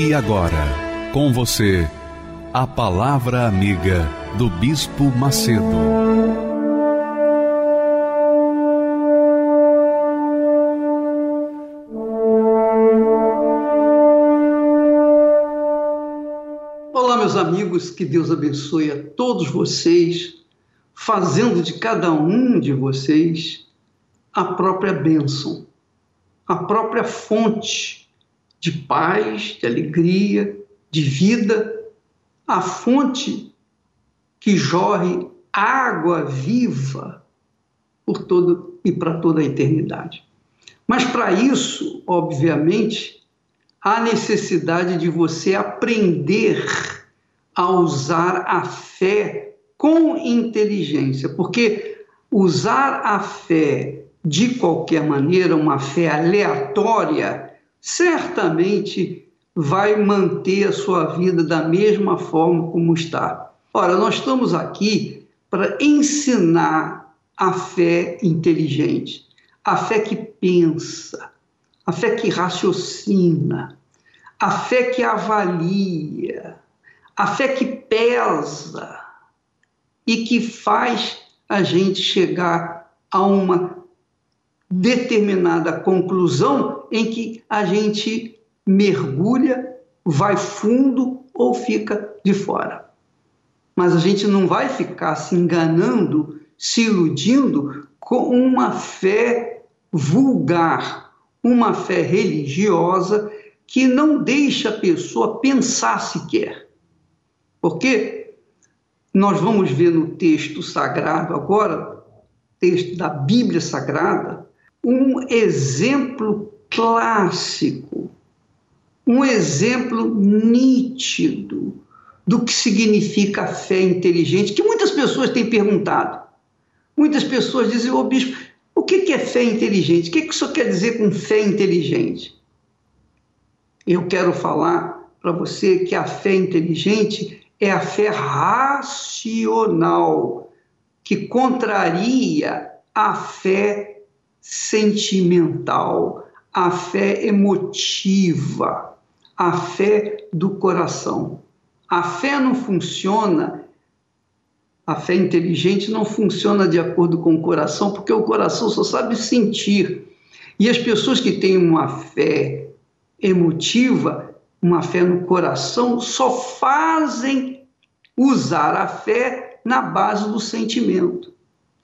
E agora, com você, a Palavra Amiga do Bispo Macedo. Olá, meus amigos, que Deus abençoe a todos vocês, fazendo de cada um de vocês a própria bênção, a própria fonte de paz, de alegria, de vida, a fonte que jorre água viva por todo e para toda a eternidade. Mas para isso, obviamente, há necessidade de você aprender a usar a fé com inteligência, porque usar a fé de qualquer maneira, uma fé aleatória, certamente vai manter a sua vida da mesma forma como está. Ora, nós estamos aqui para ensinar a fé inteligente, a fé que pensa, a fé que raciocina, a fé que avalia, a fé que pesa e que faz a gente chegar a uma determinada conclusão em que a gente mergulha, vai fundo ou fica de fora. Mas a gente não vai ficar se enganando, se iludindo com uma fé vulgar, uma fé religiosa que não deixa a pessoa pensar sequer. Porque nós vamos ver no texto sagrado agora, texto da Bíblia Sagrada, um exemplo clássico, um exemplo nítido do que significa fé inteligente, que muitas pessoas têm perguntado. Muitas pessoas dizem, ô oh, bispo, o que é fé inteligente? O que isso quer dizer com fé inteligente? Eu quero falar para você que a fé inteligente é a fé racional, que contraria a fé sentimental, a fé emotiva, a fé do coração. A fé não funciona, a fé inteligente não funciona de acordo com o coração, porque o coração só sabe sentir. E as pessoas que têm uma fé emotiva, uma fé no coração, só fazem usar a fé na base do sentimento.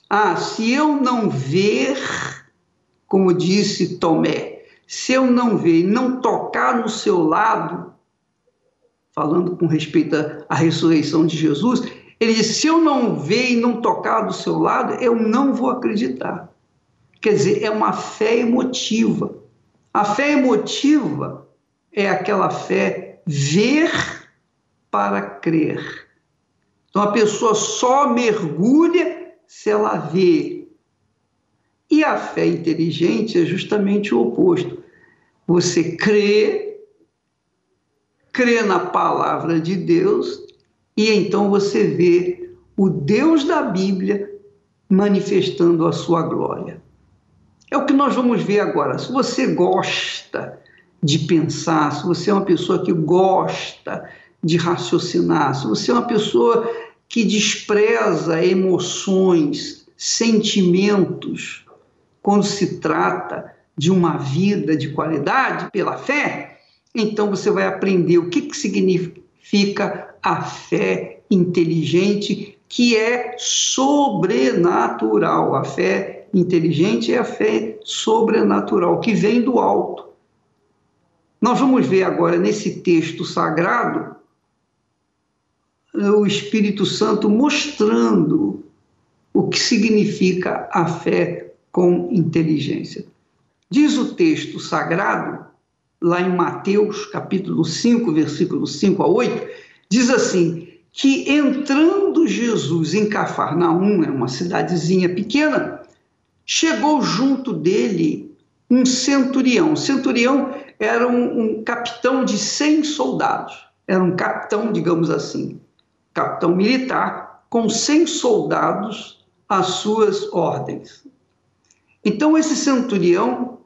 Ah, se eu não ver como disse Tomé, se eu não ver e não tocar no seu lado, falando com respeito à ressurreição de Jesus, ele disse: se eu não ver e não tocar do seu lado, eu não vou acreditar. Quer dizer, é uma fé emotiva. A fé emotiva é aquela fé ver para crer. Então a pessoa só mergulha se ela vê e a fé inteligente é justamente o oposto. Você crê, crê na palavra de Deus e então você vê o Deus da Bíblia manifestando a sua glória. É o que nós vamos ver agora. Se você gosta de pensar, se você é uma pessoa que gosta de raciocinar, se você é uma pessoa que despreza emoções, sentimentos, quando se trata de uma vida de qualidade pela fé, então você vai aprender o que, que significa a fé inteligente, que é sobrenatural. A fé inteligente é a fé sobrenatural, que vem do alto. Nós vamos ver agora nesse texto sagrado o Espírito Santo mostrando o que significa a fé com inteligência. Diz o texto sagrado lá em Mateus, capítulo 5, versículo 5 a 8, diz assim: que entrando Jesus em Cafarnaum, é uma cidadezinha pequena, chegou junto dele um centurião. O centurião era um, um capitão de 100 soldados, era um capitão, digamos assim, capitão militar, com 100 soldados às suas ordens. Então esse centurião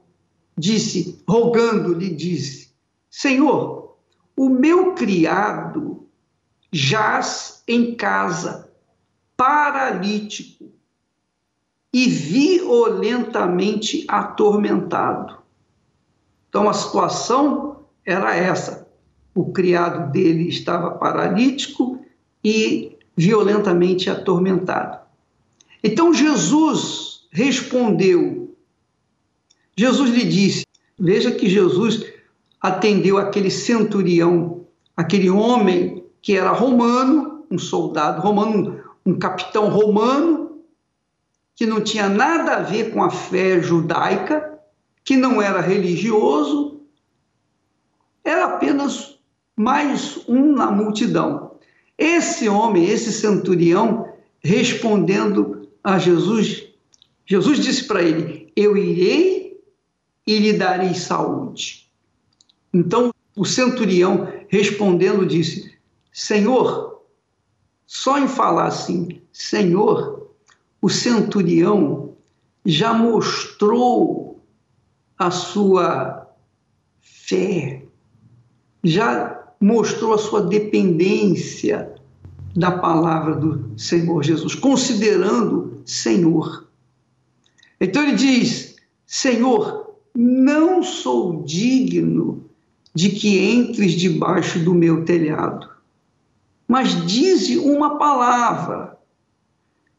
disse, rogando-lhe, disse: Senhor, o meu criado jaz em casa, paralítico e violentamente atormentado. Então a situação era essa: o criado dele estava paralítico e violentamente atormentado. Então Jesus respondeu. Jesus lhe disse: Veja que Jesus atendeu aquele centurião, aquele homem que era romano, um soldado romano, um, capitão romano, que não tinha nada a ver com a fé judaica, que não era religioso, era apenas mais um na multidão. Esse homem, esse centurião, respondendo a Jesus, Jesus disse para ele: Eu irei e lhe darei saúde. Então o centurião respondendo disse: Senhor, só em falar assim, Senhor, o centurião já mostrou a sua fé, já mostrou a sua dependência da palavra do Senhor Jesus, considerando Senhor. Então ele diz: Senhor, não sou digno de que entres debaixo do meu telhado mas dize uma palavra.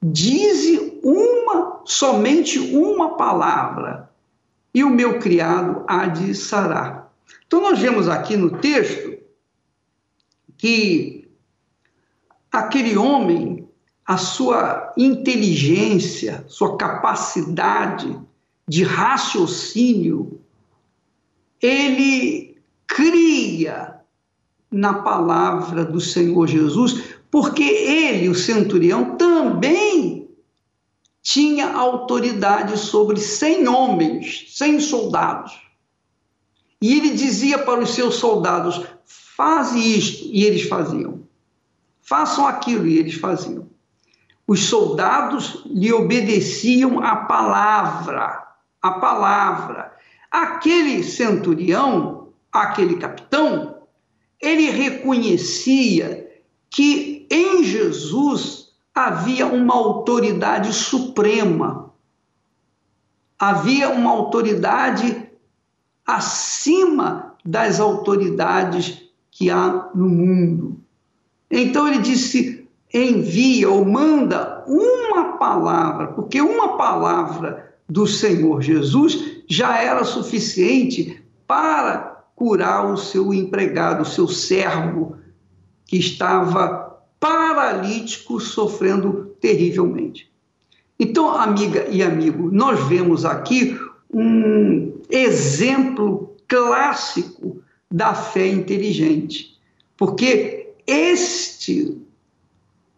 Dize uma, somente uma palavra, e o meu criado há de sarar. Então, nós vemos aqui no texto que aquele homem, a sua inteligência, sua capacidade de raciocínio, ele cria na palavra do Senhor Jesus, porque ele, o centurião, também tinha autoridade sobre cem homens, cem soldados. E ele dizia para os seus soldados: faze isto, e eles faziam. Façam aquilo, e eles faziam. Os soldados lhe obedeciam a palavra, a palavra. Aquele centurião, aquele capitão, ele reconhecia que em Jesus havia uma autoridade suprema, havia uma autoridade acima das autoridades que há no mundo. Então ele disse: envia ou manda uma palavra, porque uma palavra do Senhor Jesus já era suficiente para curar o seu empregado, o seu servo, que estava paralítico, sofrendo terrivelmente. Então, amiga e amigo, nós vemos aqui um exemplo clássico da fé inteligente, porque este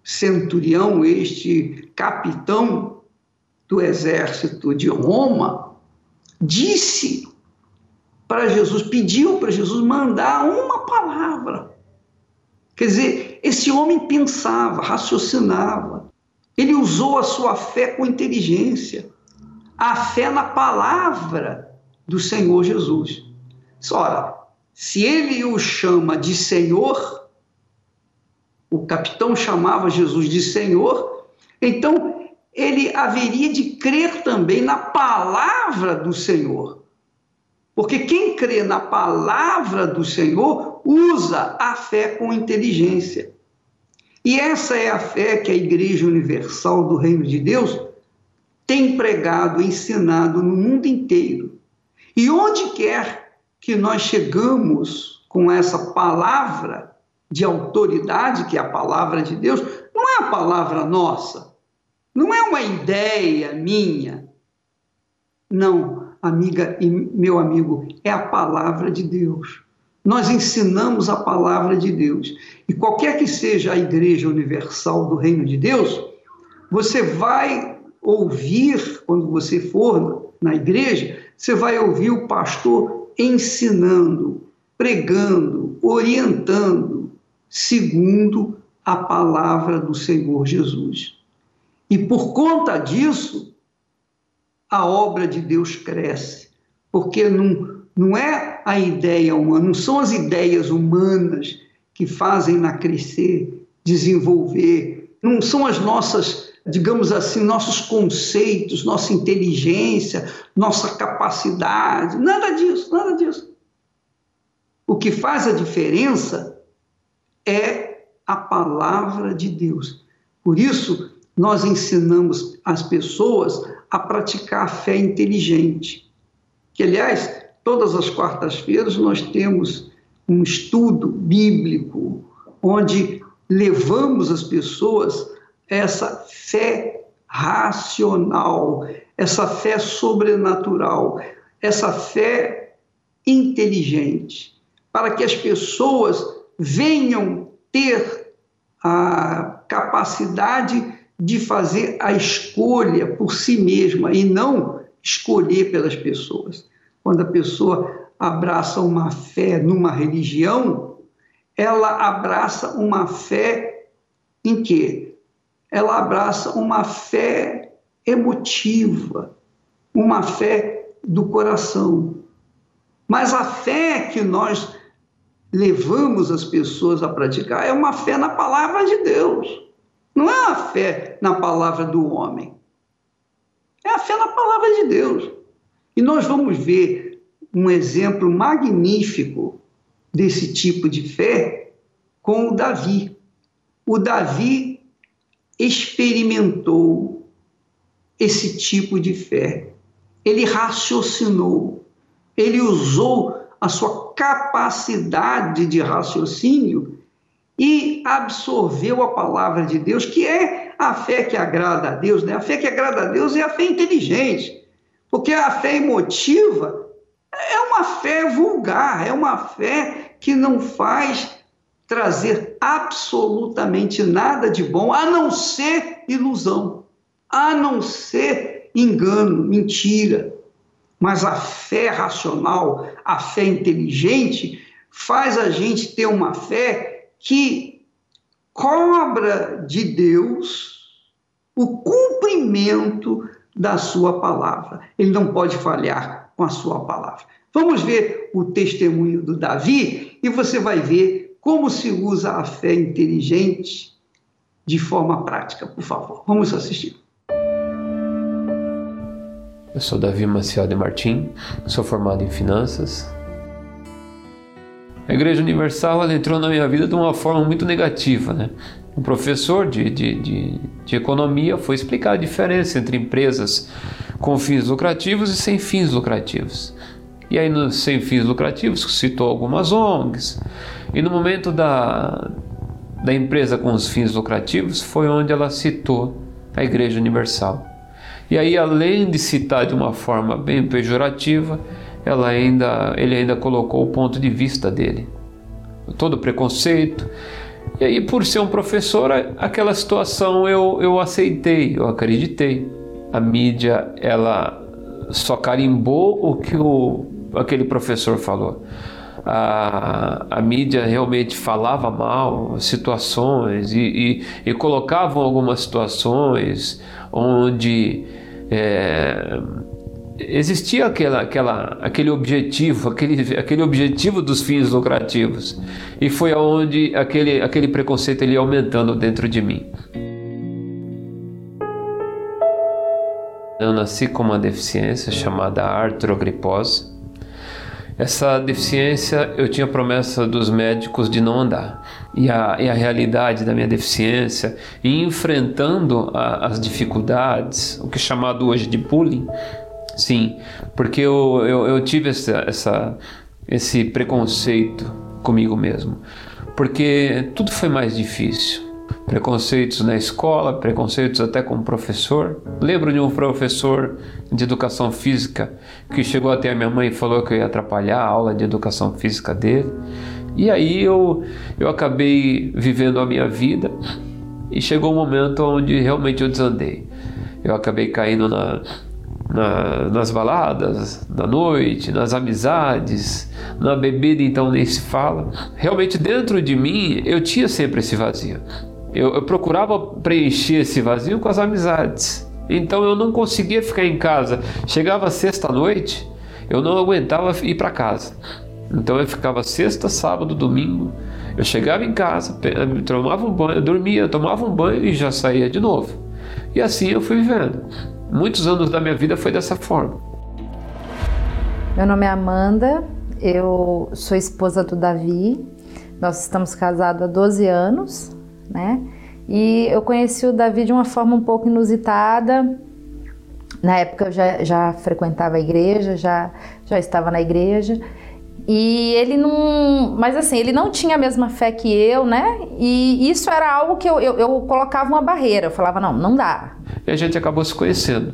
centurião, este capitão do exército de Roma, disse para Jesus, pediu para Jesus mandar uma palavra. Quer dizer, esse homem pensava, raciocinava. Ele usou a sua fé com inteligência, a fé na palavra do Senhor Jesus. Ora, se ele o chama de Senhor, o capitão chamava Jesus de Senhor, então ele haveria de crer também na palavra do Senhor. Porque quem crê na palavra do Senhor usa a fé com inteligência. E essa é a fé que a Igreja Universal do Reino de Deus tem pregado, ensinado no mundo inteiro. E onde quer que nós chegamos com essa palavra de autoridade, que é a palavra de Deus, não é a palavra nossa, não é uma ideia minha. Não, amiga e meu amigo, é a palavra de Deus. Nós ensinamos a palavra de Deus. E qualquer que seja a igreja universal do reino de Deus, você vai ouvir, quando você for na igreja, você vai ouvir o pastor ensinando, pregando, orientando, segundo a palavra do Senhor Jesus. E por conta disso, a obra de Deus cresce, porque não, não é a ideia humana, não são as ideias humanas que fazem na crescer, desenvolver, não são as nossas, digamos assim, nossos conceitos, nossa inteligência, nossa capacidade, nada disso, nada disso. O que faz a diferença é a palavra de Deus. Por isso, nós ensinamos as pessoas a praticar a fé inteligente. Que, aliás, todas as quartas-feiras nós temos um estudo bíblico onde levamos as pessoas a essa fé racional, essa fé sobrenatural, essa fé inteligente, para que as pessoas venham ter a capacidade de fazer a escolha por si mesma e não escolher pelas pessoas. Quando a pessoa abraça uma fé numa religião, ela abraça uma fé em quê? Ela abraça uma fé emotiva, uma fé do coração. Mas a fé que nós levamos as pessoas a praticar é uma fé na palavra de Deus. Não é a fé na palavra do homem. É a fé na palavra de Deus. E nós vamos ver um exemplo magnífico desse tipo de fé com o Davi. O Davi experimentou esse tipo de fé. Ele raciocinou, ele usou a sua capacidade de raciocínio e absorveu a palavra de Deus, que é a fé que agrada a Deus, né? A fé que agrada a Deus é a fé inteligente, porque a fé emotiva é uma fé vulgar, é uma fé que não faz trazer absolutamente nada de bom, a não ser ilusão, a não ser engano, mentira. Mas a fé racional, a fé inteligente, faz a gente ter uma fé que cobra de Deus o cumprimento da sua palavra. Ele não pode falhar com a sua palavra. Vamos ver o testemunho do Davi e você vai ver como se usa a fé inteligente de forma prática, por favor. Vamos assistir. Eu sou Davi Maciel de Martim, sou formado em finanças, a Igreja Universal ela entrou na minha vida de uma forma muito negativa. Né? Um professor de, de, de, de economia foi explicar a diferença entre empresas com fins lucrativos e sem fins lucrativos. E aí, nos sem fins lucrativos, citou algumas ONGs. E no momento da, da empresa com os fins lucrativos, foi onde ela citou a Igreja Universal. E aí, além de citar de uma forma bem pejorativa, ela ainda, ele ainda colocou o ponto de vista dele, todo preconceito. E aí, por ser um professor, aquela situação eu, eu aceitei, eu acreditei. A mídia, ela só carimbou o que o, aquele professor falou. A, a mídia realmente falava mal situações e, e, e colocavam algumas situações onde é, existia aquela, aquela, aquele objetivo, aquele, aquele objetivo dos fins lucrativos. E foi aonde aquele, aquele preconceito ele aumentando dentro de mim. Eu nasci com uma deficiência chamada artrogripose. Essa deficiência eu tinha promessa dos médicos de não andar. E a, e a realidade da minha deficiência, e enfrentando a, as dificuldades, o que é chamado hoje de bullying, Sim, porque eu, eu, eu tive essa, essa, esse preconceito comigo mesmo. Porque tudo foi mais difícil. preconceitos na escola, preconceitos até com o professor. Lembro de um professor de educação física que chegou até a minha mãe e falou que eu ia atrapalhar a aula de educação física dele. E aí eu, eu acabei vivendo a minha vida e chegou um momento onde realmente eu desandei. Eu acabei caindo na, na, nas baladas, na noite, nas amizades, na bebida, então nem se fala. Realmente dentro de mim eu tinha sempre esse vazio. Eu, eu procurava preencher esse vazio com as amizades. Então eu não conseguia ficar em casa. Chegava sexta-noite, eu não aguentava ir para casa. Então eu ficava sexta, sábado, domingo. Eu chegava em casa, tomava um banho, dormia, tomava um banho e já saía de novo. E assim eu fui vivendo. Muitos anos da minha vida foi dessa forma. Meu nome é Amanda, eu sou esposa do Davi. Nós estamos casados há 12 anos, né? E eu conheci o Davi de uma forma um pouco inusitada. Na época eu já, já frequentava a igreja, já, já estava na igreja. E ele não. Mas assim, ele não tinha a mesma fé que eu, né? E isso era algo que eu, eu, eu colocava uma barreira. Eu falava, não, não dá. E a gente acabou se conhecendo.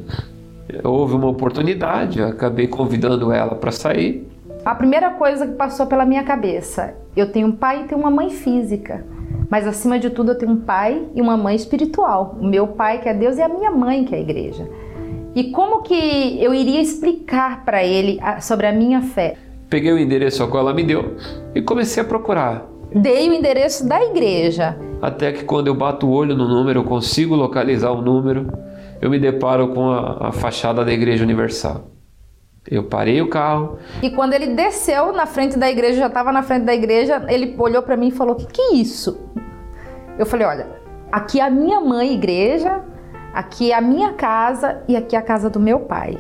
Houve uma oportunidade, eu acabei convidando ela para sair. A primeira coisa que passou pela minha cabeça: eu tenho um pai e tenho uma mãe física. Mas acima de tudo, eu tenho um pai e uma mãe espiritual. O meu pai, que é Deus, e a minha mãe, que é a igreja. E como que eu iria explicar para ele sobre a minha fé? Peguei o endereço ao qual ela me deu e comecei a procurar. Dei o endereço da igreja. Até que quando eu bato o olho no número, eu consigo localizar o número, eu me deparo com a, a fachada da Igreja Universal. Eu parei o carro. E quando ele desceu na frente da igreja, já estava na frente da igreja, ele olhou para mim e falou: "Que que é isso?" Eu falei: "Olha, aqui é a minha mãe igreja, aqui é a minha casa e aqui é a casa do meu pai.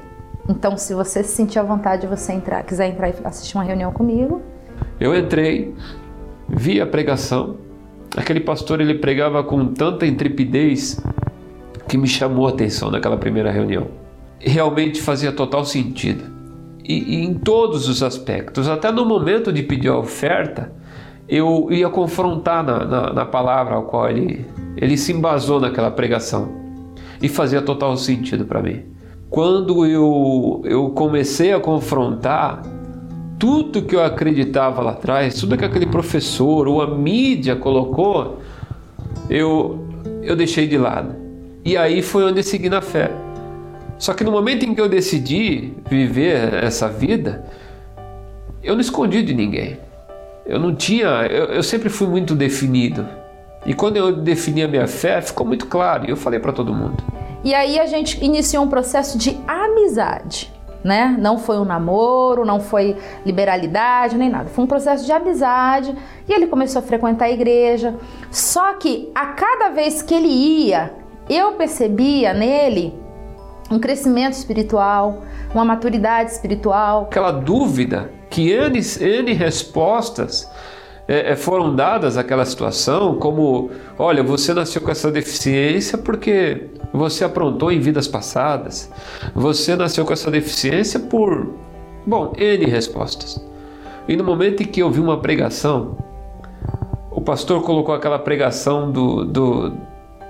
Então, se você se sentir à vontade de você entrar, quiser entrar e assistir uma reunião comigo. Eu entrei, vi a pregação. Aquele pastor ele pregava com tanta intrepidez que me chamou a atenção naquela primeira reunião. Realmente fazia total sentido. E, e em todos os aspectos, até no momento de pedir a oferta, eu ia confrontar na, na, na palavra ao qual ele, ele se embasou naquela pregação. E fazia total sentido para mim quando eu, eu comecei a confrontar tudo que eu acreditava lá atrás, tudo que aquele professor ou a mídia colocou, eu, eu deixei de lado. E aí foi onde eu segui na fé. Só que no momento em que eu decidi viver essa vida, eu não escondi de ninguém. Eu não tinha, eu, eu sempre fui muito definido. E quando eu defini a minha fé, ficou muito claro. E eu falei para todo mundo. E aí a gente iniciou um processo de amizade. Né? Não foi um namoro, não foi liberalidade, nem nada. Foi um processo de amizade e ele começou a frequentar a igreja. Só que a cada vez que ele ia, eu percebia nele um crescimento espiritual, uma maturidade espiritual. Aquela dúvida que N, N respostas é, é, foram dadas àquela situação, como: olha, você nasceu com essa deficiência porque você aprontou em vidas passadas, você nasceu com essa deficiência por. Bom, N respostas. E no momento em que eu vi uma pregação, o pastor colocou aquela pregação do, do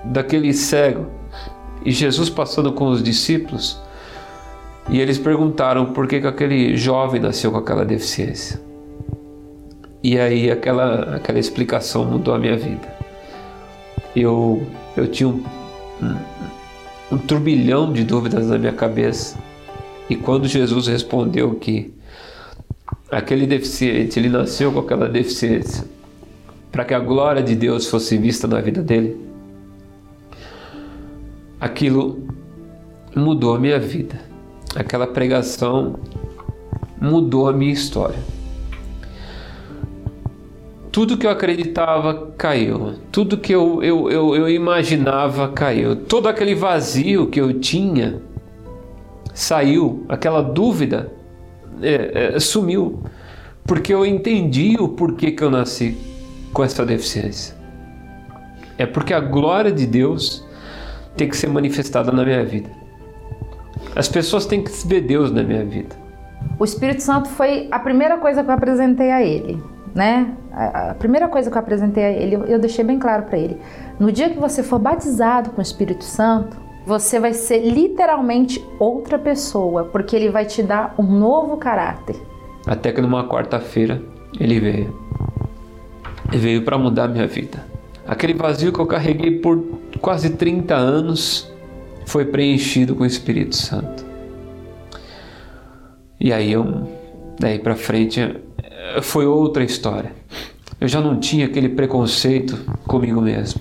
daquele cego e Jesus passando com os discípulos e eles perguntaram por que, que aquele jovem nasceu com aquela deficiência. E aí aquela, aquela explicação mudou a minha vida. Eu, eu tinha um, um, um turbilhão de dúvidas na minha cabeça. E quando Jesus respondeu que aquele deficiente, ele nasceu com aquela deficiência, para que a glória de Deus fosse vista na vida dele, aquilo mudou a minha vida. Aquela pregação mudou a minha história. Tudo que eu acreditava caiu, tudo que eu, eu, eu, eu imaginava caiu, todo aquele vazio que eu tinha saiu, aquela dúvida é, é, sumiu, porque eu entendi o porquê que eu nasci com essa deficiência. É porque a glória de Deus tem que ser manifestada na minha vida. As pessoas têm que ver Deus na minha vida. O Espírito Santo foi a primeira coisa que eu apresentei a ele né? A, primeira coisa que eu apresentei a ele, eu, eu deixei bem claro para ele: no dia que você for batizado com o Espírito Santo, você vai ser literalmente outra pessoa, porque ele vai te dar um novo caráter. Até que numa quarta-feira ele veio. Ele veio para mudar minha vida. Aquele vazio que eu carreguei por quase 30 anos foi preenchido com o Espírito Santo. E aí eu, daí para frente, foi outra história. Eu já não tinha aquele preconceito comigo mesmo.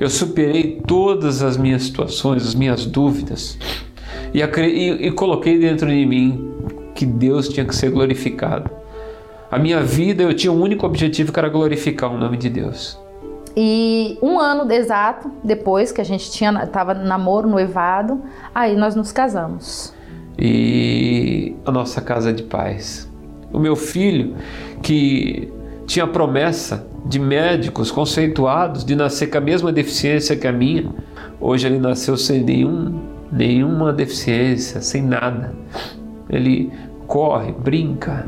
Eu superei todas as minhas situações, as minhas dúvidas e, e, e coloquei dentro de mim que Deus tinha que ser glorificado. A minha vida eu tinha um único objetivo que era glorificar o nome de Deus. E um ano exato depois que a gente tinha estava namoro, noivado, aí nós nos casamos. E a nossa casa de paz. O meu filho que tinha promessa de médicos conceituados de nascer com a mesma deficiência que a minha, hoje ele nasceu sem nenhum, nenhuma deficiência, sem nada. Ele corre, brinca,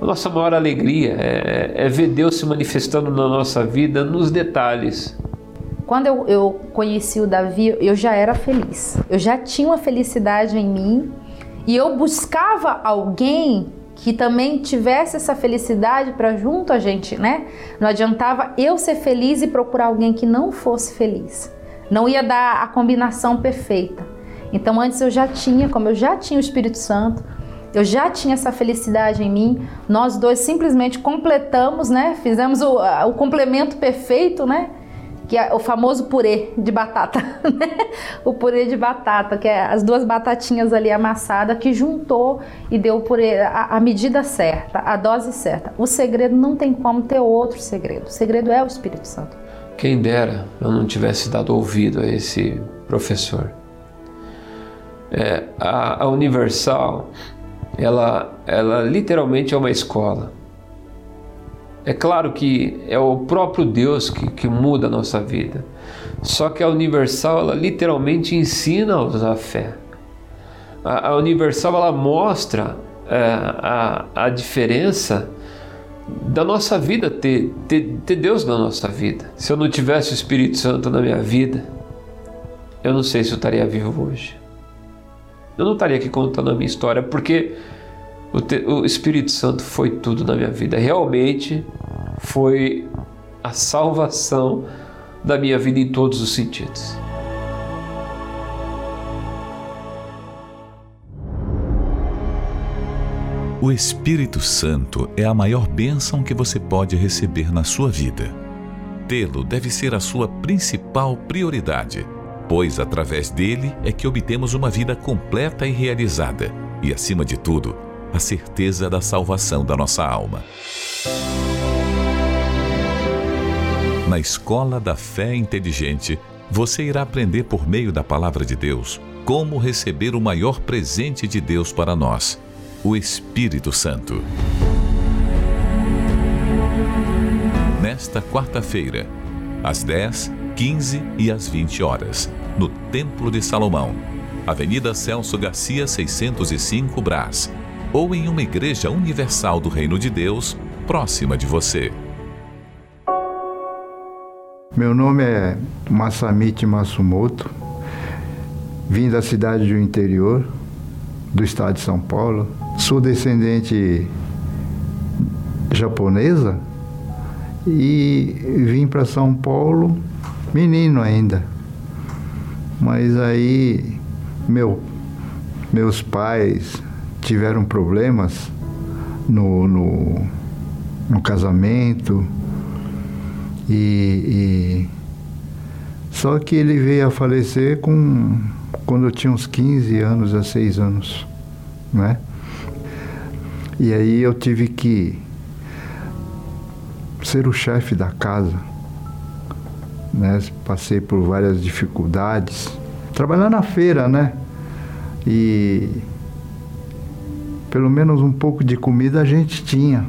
a nossa maior alegria é, é, ver Deus se manifestando na nossa vida nos detalhes. Quando eu, eu conheci o Davi, eu já era feliz. Eu já tinha uma felicidade em mim e eu buscava alguém que também tivesse essa felicidade para junto a gente, né? Não adiantava eu ser feliz e procurar alguém que não fosse feliz. Não ia dar a combinação perfeita. Então antes eu já tinha, como eu já tinha o Espírito Santo, eu já tinha essa felicidade em mim. Nós dois simplesmente completamos, né? Fizemos o, o complemento perfeito, né? Que é o famoso purê de batata, né? O purê de batata, que é as duas batatinhas ali amassadas que juntou e deu o purê, a, a medida certa, a dose certa. O segredo não tem como ter outro segredo. O segredo é o Espírito Santo. Quem dera eu não tivesse dado ouvido a esse professor. É, a, a Universal ela, ela literalmente é uma escola. É claro que é o próprio Deus que, que muda a nossa vida. Só que a Universal, ela literalmente ensina a usar a fé. A, a Universal, ela mostra é, a, a diferença da nossa vida, ter, ter, ter Deus na nossa vida. Se eu não tivesse o Espírito Santo na minha vida, eu não sei se eu estaria vivo hoje eu não estaria aqui contando a minha história, porque o, te, o Espírito Santo foi tudo na minha vida. Realmente foi a salvação da minha vida em todos os sentidos. O Espírito Santo é a maior bênção que você pode receber na sua vida. Tê-lo deve ser a sua principal prioridade pois através dele é que obtemos uma vida completa e realizada, e acima de tudo, a certeza da salvação da nossa alma. Na Escola da Fé Inteligente, você irá aprender por meio da Palavra de Deus como receber o maior presente de Deus para nós, o Espírito Santo. Nesta quarta-feira, às 10, 15 e às 20 horas, no Templo de Salomão, Avenida Celso Garcia 605 Brás, ou em uma igreja universal do Reino de Deus próxima de você. Meu nome é Masamichi Masumoto, vim da cidade do interior do estado de São Paulo, sou descendente japonesa e vim para São Paulo menino ainda. Mas aí meu, meus pais tiveram problemas no, no, no casamento e, e, só que ele veio a falecer com quando eu tinha uns 15 anos a 6 anos, né? E aí eu tive que ser o chefe da casa né? Passei por várias dificuldades. Trabalhar na feira, né? E pelo menos um pouco de comida a gente tinha,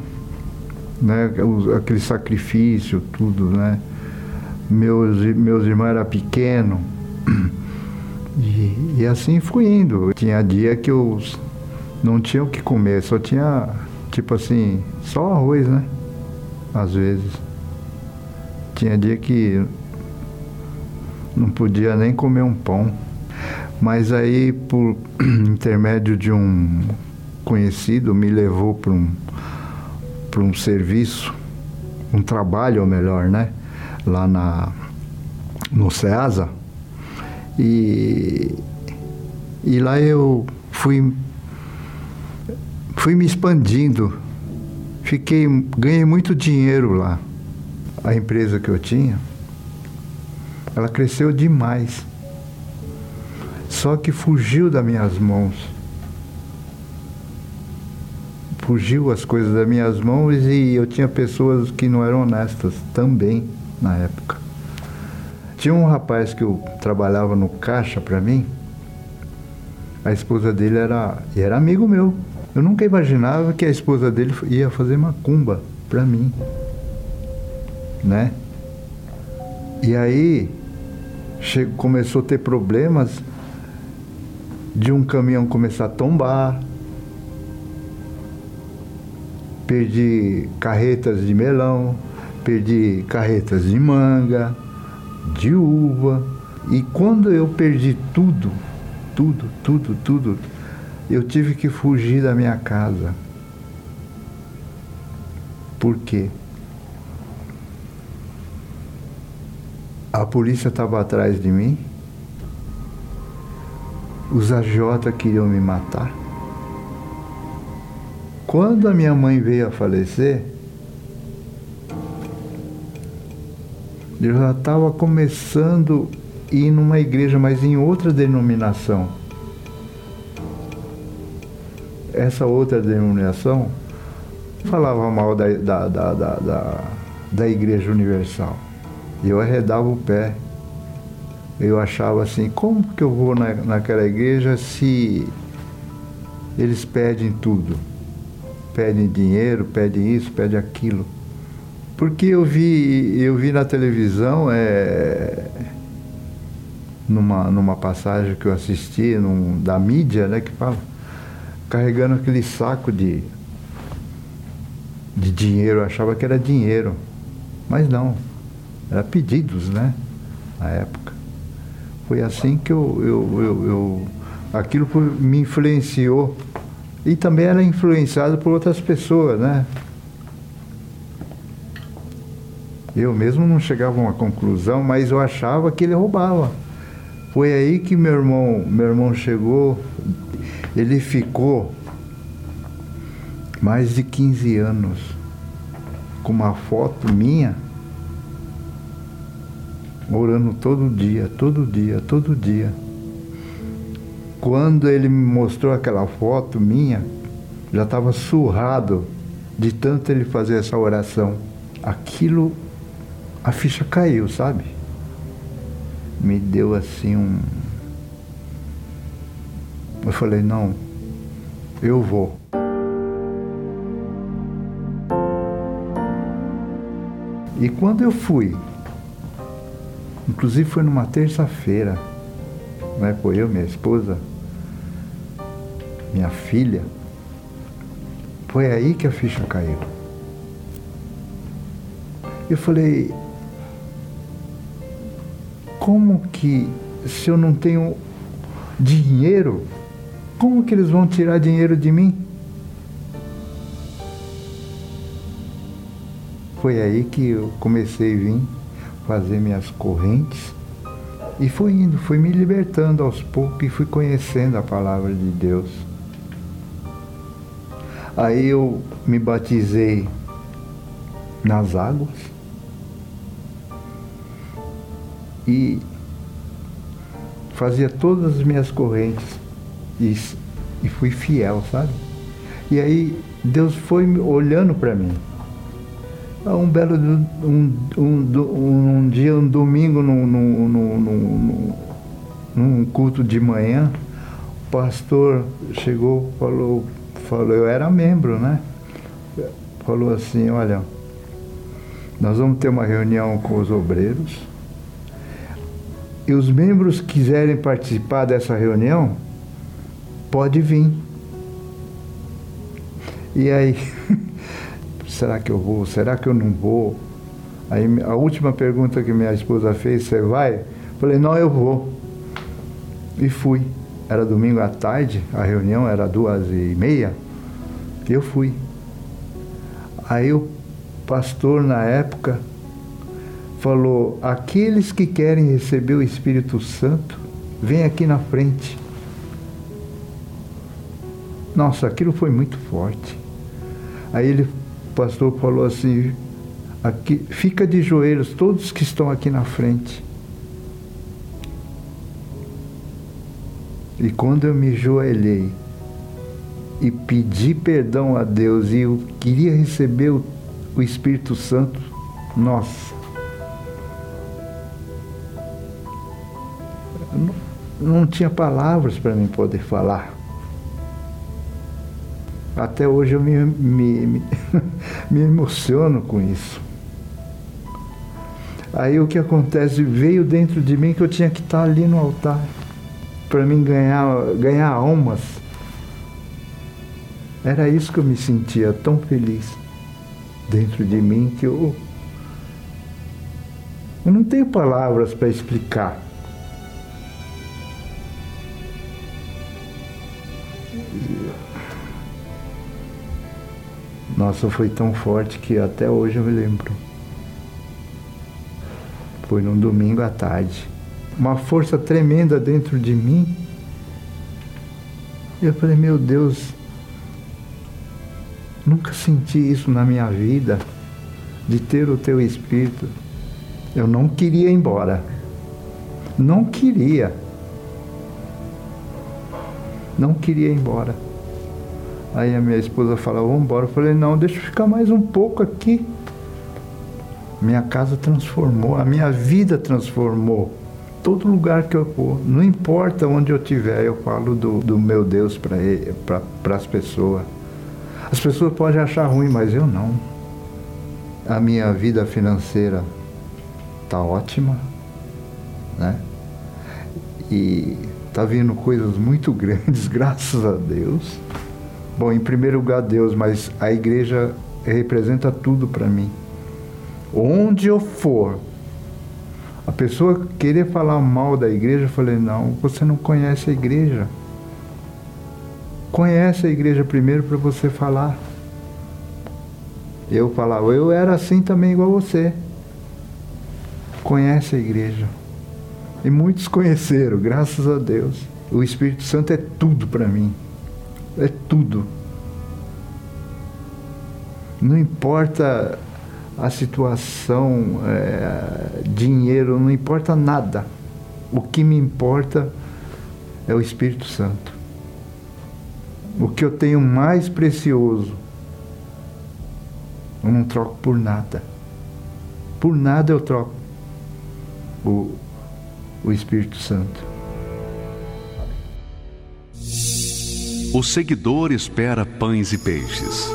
né? Aquele sacrifício, tudo, né? Meus, meus irmãos eram pequenos. E, e assim fui indo. Tinha dia que eu não tinha o que comer, só tinha, tipo assim, só arroz, né? às vezes. Tinha dia que não podia nem comer um pão. Mas aí, por intermédio de um conhecido, me levou para um, para um serviço, um trabalho, ou melhor, né? Lá na, no SEASA. E, e lá eu fui, fui me expandindo. Fiquei, ganhei muito dinheiro lá a empresa que eu tinha, ela cresceu demais. Só que fugiu das minhas mãos. Fugiu as coisas das minhas mãos e eu tinha pessoas que não eram honestas também na época. Tinha um rapaz que eu trabalhava no caixa para mim. A esposa dele era, era amigo meu. Eu nunca imaginava que a esposa dele ia fazer macumba para mim né? E aí chegou, começou a ter problemas de um caminhão começar a tombar. Perdi carretas de melão, perdi carretas de manga, de uva. E quando eu perdi tudo, tudo, tudo, tudo, eu tive que fugir da minha casa. Por quê? A polícia estava atrás de mim. Os AJ queriam me matar. Quando a minha mãe veio a falecer, eu já estava começando a ir numa igreja, mas em outra denominação. Essa outra denominação falava mal da, da, da, da, da Igreja Universal. Eu arredava o pé. Eu achava assim, como que eu vou na, naquela igreja se eles pedem tudo? Pedem dinheiro, pedem isso, pedem aquilo. Porque eu vi, eu vi na televisão, é, numa, numa passagem que eu assisti num, da mídia, né, que fala, carregando aquele saco de, de dinheiro, eu achava que era dinheiro. Mas não, era pedidos, né? Na época. Foi assim que eu, eu, eu, eu aquilo me influenciou e também era influenciado por outras pessoas, né? Eu mesmo não chegava a uma conclusão, mas eu achava que ele roubava. Foi aí que meu irmão, meu irmão chegou, ele ficou mais de 15 anos com uma foto minha orando todo dia, todo dia, todo dia. Quando ele me mostrou aquela foto minha, já estava surrado de tanto ele fazer essa oração. Aquilo, a ficha caiu, sabe? Me deu assim um. Eu falei, não, eu vou. E quando eu fui Inclusive foi numa terça-feira, né? Foi eu, minha esposa, minha filha. Foi aí que a ficha caiu. Eu falei, como que se eu não tenho dinheiro, como que eles vão tirar dinheiro de mim? Foi aí que eu comecei a vir fazer minhas correntes. E fui indo, fui me libertando aos poucos e fui conhecendo a palavra de Deus. Aí eu me batizei nas águas e fazia todas as minhas correntes e, e fui fiel, sabe? E aí Deus foi olhando para mim. Um belo um, um, um dia, um domingo, num, num, num, num culto de manhã, o pastor chegou, falou, falou, eu era membro, né? Falou assim, olha, nós vamos ter uma reunião com os obreiros. E os membros quiserem participar dessa reunião, pode vir. E aí será que eu vou? Será que eu não vou? Aí a última pergunta que minha esposa fez, você vai? Falei, não, eu vou. E fui. Era domingo à tarde, a reunião era duas e meia. Eu fui. Aí o pastor na época falou: aqueles que querem receber o Espírito Santo, vem aqui na frente. Nossa, aquilo foi muito forte. Aí ele, o pastor falou assim: aqui, fica de joelhos todos que estão aqui na frente. E quando eu me joelhei e pedi perdão a Deus e eu queria receber o, o Espírito Santo, nossa. Não, tinha palavras para mim poder falar. Até hoje eu me, me, me, me emociono com isso. Aí o que acontece? Veio dentro de mim que eu tinha que estar ali no altar para mim ganhar, ganhar almas. Era isso que eu me sentia tão feliz dentro de mim que eu, eu não tenho palavras para explicar. Nossa, foi tão forte que até hoje eu me lembro. Foi num domingo à tarde uma força tremenda dentro de mim. Eu falei, meu Deus, nunca senti isso na minha vida, de ter o teu espírito. Eu não queria ir embora. Não queria. Não queria ir embora. Aí a minha esposa falou, vamos embora. Eu falei, não, deixa eu ficar mais um pouco aqui. Minha casa transformou, a minha vida transformou todo lugar que eu for, não importa onde eu estiver, eu falo do, do meu Deus para as pessoas. As pessoas podem achar ruim, mas eu não. A minha vida financeira está ótima, né? E tá vindo coisas muito grandes, graças a Deus. Bom, em primeiro lugar Deus, mas a igreja representa tudo para mim. Onde eu for, a pessoa querer falar mal da igreja, eu falei, não, você não conhece a igreja. Conhece a igreja primeiro para você falar. Eu falava, eu era assim também igual você. Conhece a igreja. E muitos conheceram, graças a Deus. O Espírito Santo é tudo para mim. É tudo. Não importa a situação, é, dinheiro, não importa nada. O que me importa é o Espírito Santo. O que eu tenho mais precioso, eu não troco por nada. Por nada eu troco o, o Espírito Santo. O seguidor espera pães e peixes.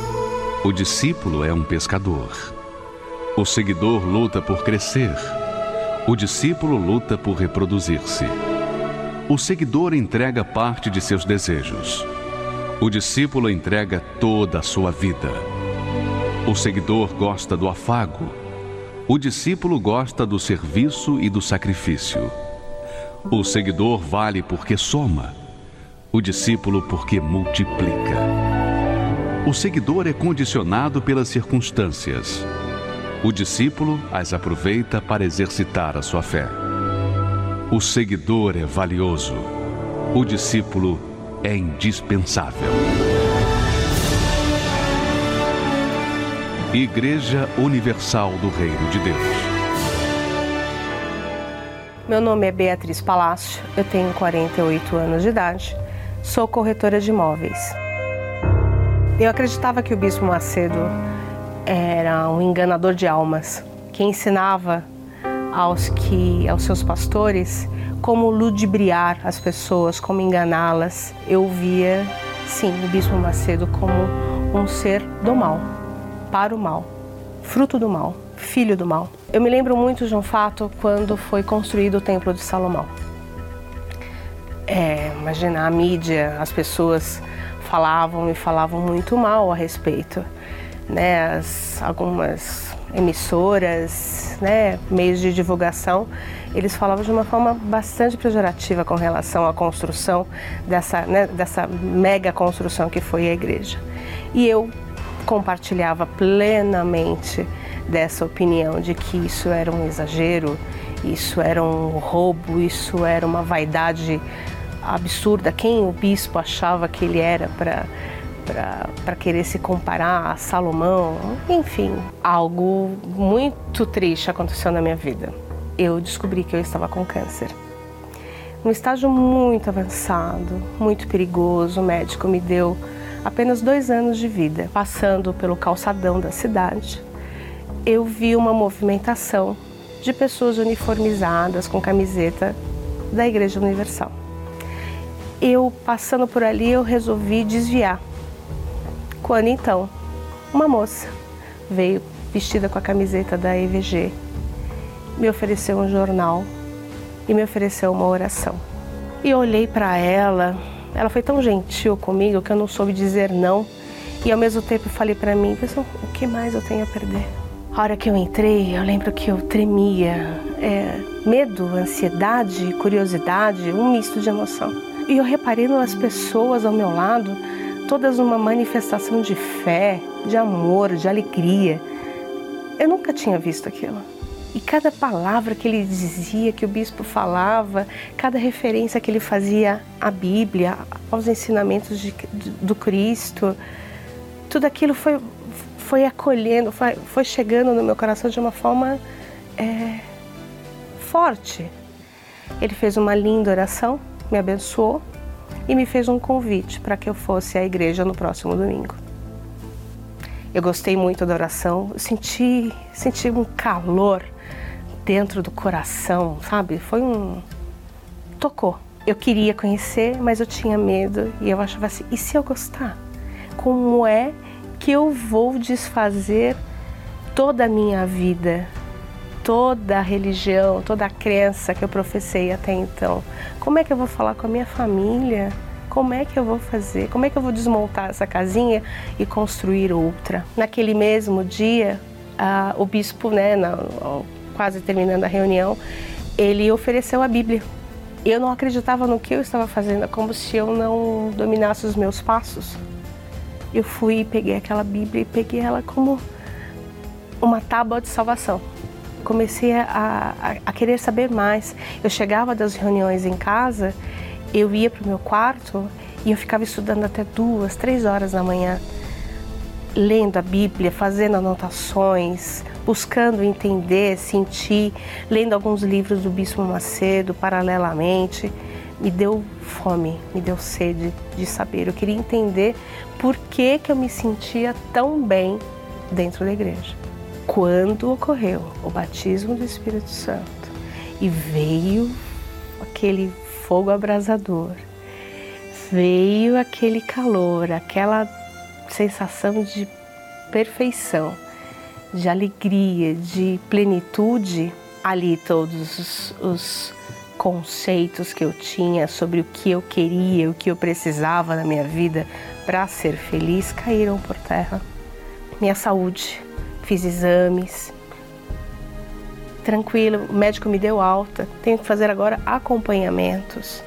O discípulo é um pescador. O seguidor luta por crescer. O discípulo luta por reproduzir-se. O seguidor entrega parte de seus desejos. O discípulo entrega toda a sua vida. O seguidor gosta do afago. O discípulo gosta do serviço e do sacrifício. O seguidor vale porque soma. O discípulo porque multiplica. O seguidor é condicionado pelas circunstâncias. O discípulo as aproveita para exercitar a sua fé. O seguidor é valioso. O discípulo é indispensável. Igreja Universal do Reino de Deus. Meu nome é Beatriz Palácio, eu tenho 48 anos de idade, sou corretora de imóveis. Eu acreditava que o Bispo Macedo era um enganador de almas que ensinava aos que aos seus pastores como ludibriar as pessoas, como enganá-las. Eu via, sim, o bispo Macedo como um ser do mal, para o mal, fruto do mal, filho do mal. Eu me lembro muito de um fato quando foi construído o Templo de Salomão. É, imagina a mídia, as pessoas falavam e falavam muito mal a respeito né, as, algumas emissoras, né, meios de divulgação, eles falavam de uma forma bastante pejorativa com relação à construção dessa, né, dessa mega construção que foi a igreja. E eu compartilhava plenamente dessa opinião de que isso era um exagero, isso era um roubo, isso era uma vaidade absurda. Quem o bispo achava que ele era para para querer se comparar a Salomão, enfim, algo muito triste aconteceu na minha vida. Eu descobri que eu estava com câncer. Um estágio muito avançado, muito perigoso. O médico me deu apenas dois anos de vida. Passando pelo calçadão da cidade, eu vi uma movimentação de pessoas uniformizadas com camiseta da Igreja Universal. Eu passando por ali, eu resolvi desviar. Quando então, uma moça veio vestida com a camiseta da EVG, me ofereceu um jornal e me ofereceu uma oração. E eu olhei para ela, ela foi tão gentil comigo que eu não soube dizer não. E ao mesmo tempo falei para mim, o que mais eu tenho a perder? A hora que eu entrei, eu lembro que eu tremia, é, medo, ansiedade, curiosidade, um misto de emoção. E eu reparei nas pessoas ao meu lado, todas uma manifestação de fé, de amor, de alegria. Eu nunca tinha visto aquilo. E cada palavra que ele dizia, que o bispo falava, cada referência que ele fazia à Bíblia, aos ensinamentos de, do Cristo, tudo aquilo foi, foi acolhendo, foi, foi chegando no meu coração de uma forma é, forte. Ele fez uma linda oração, me abençoou e me fez um convite para que eu fosse à igreja no próximo domingo. Eu gostei muito da oração, senti, senti um calor dentro do coração, sabe? Foi um. tocou. Eu queria conhecer, mas eu tinha medo e eu achava assim: e se eu gostar? Como é que eu vou desfazer toda a minha vida, toda a religião, toda a crença que eu professei até então? Como é que eu vou falar com a minha família? Como é que eu vou fazer? Como é que eu vou desmontar essa casinha e construir outra? Naquele mesmo dia, o bispo, né, quase terminando a reunião, ele ofereceu a Bíblia. Eu não acreditava no que eu estava fazendo, é como se eu não dominasse os meus passos eu fui e peguei aquela Bíblia e peguei ela como uma tábua de salvação. Comecei a, a, a querer saber mais. Eu chegava das reuniões em casa, eu ia para o meu quarto e eu ficava estudando até duas, três horas da manhã, lendo a Bíblia, fazendo anotações, buscando entender, sentir, lendo alguns livros do Bispo Macedo paralelamente me deu fome, me deu sede de saber. Eu queria entender por que, que eu me sentia tão bem dentro da igreja. Quando ocorreu o batismo do Espírito Santo e veio aquele fogo abrasador, veio aquele calor, aquela sensação de perfeição, de alegria, de plenitude, ali todos os, os conceitos que eu tinha sobre o que eu queria, o que eu precisava na minha vida para ser feliz caíram por terra. Minha saúde, fiz exames, tranquilo, o médico me deu alta, tenho que fazer agora acompanhamentos.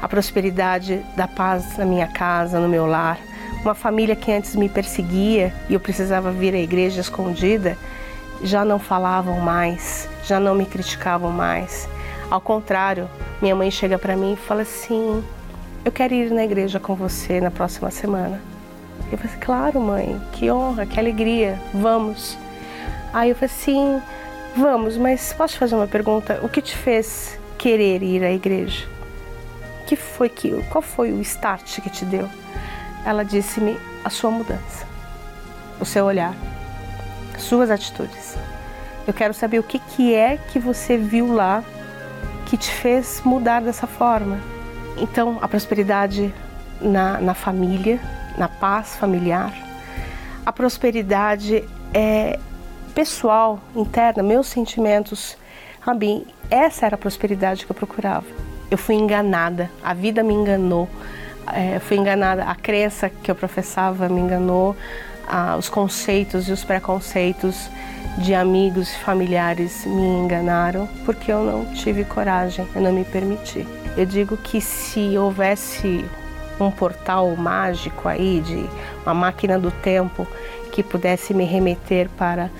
A prosperidade da paz na minha casa, no meu lar, uma família que antes me perseguia e eu precisava vir à igreja escondida, já não falavam mais, já não me criticavam mais ao contrário, minha mãe chega para mim e fala assim: Eu quero ir na igreja com você na próxima semana. Eu falei: Claro, mãe, que honra, que alegria, vamos. Aí eu falei assim: Vamos, mas posso te fazer uma pergunta? O que te fez querer ir à igreja? Que foi que, qual foi o start que te deu? Ela disse-me: A sua mudança, o seu olhar, suas atitudes. Eu quero saber o que, que é que você viu lá que te fez mudar dessa forma. Então, a prosperidade na, na família, na paz familiar, a prosperidade é pessoal, interna, meus sentimentos. Sabe, essa era a prosperidade que eu procurava. Eu fui enganada, a vida me enganou, é, fui enganada, a crença que eu professava me enganou, ah, os conceitos e os preconceitos de amigos e familiares me enganaram porque eu não tive coragem, eu não me permiti. Eu digo que se houvesse um portal mágico aí de uma máquina do tempo que pudesse me remeter para